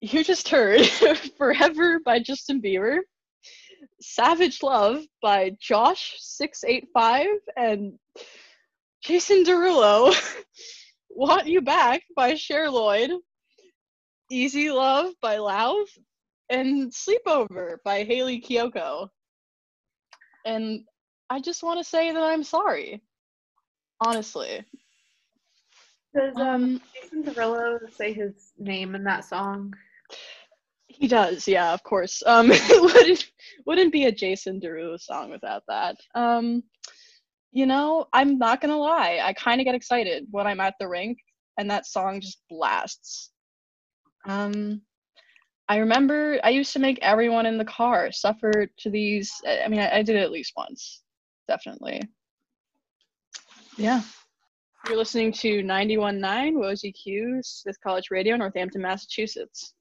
you just heard Forever by Justin Bieber, Savage Love by Jawsh 685, and Jason Derulo, Want You Back by Cher Lloyd, Easy Love by Lauv, and Sleepover by Hayley Kiyoko. And I just want to say that I'm sorry. Honestly. Does um, Um, Jason Derulo say his name in that song? He does, yeah, of course. Um, it wouldn't wouldn't be a Jason Derulo song without that. Um, you know, I'm not gonna lie, I kind of get excited when I'm at the rink and that song just blasts. Um, I remember I used to make everyone in the car suffer to these. I I mean, I, I did it at least once, definitely. Yeah. You're listening to 91.9 WOZQ Smith College Radio, Northampton, Massachusetts.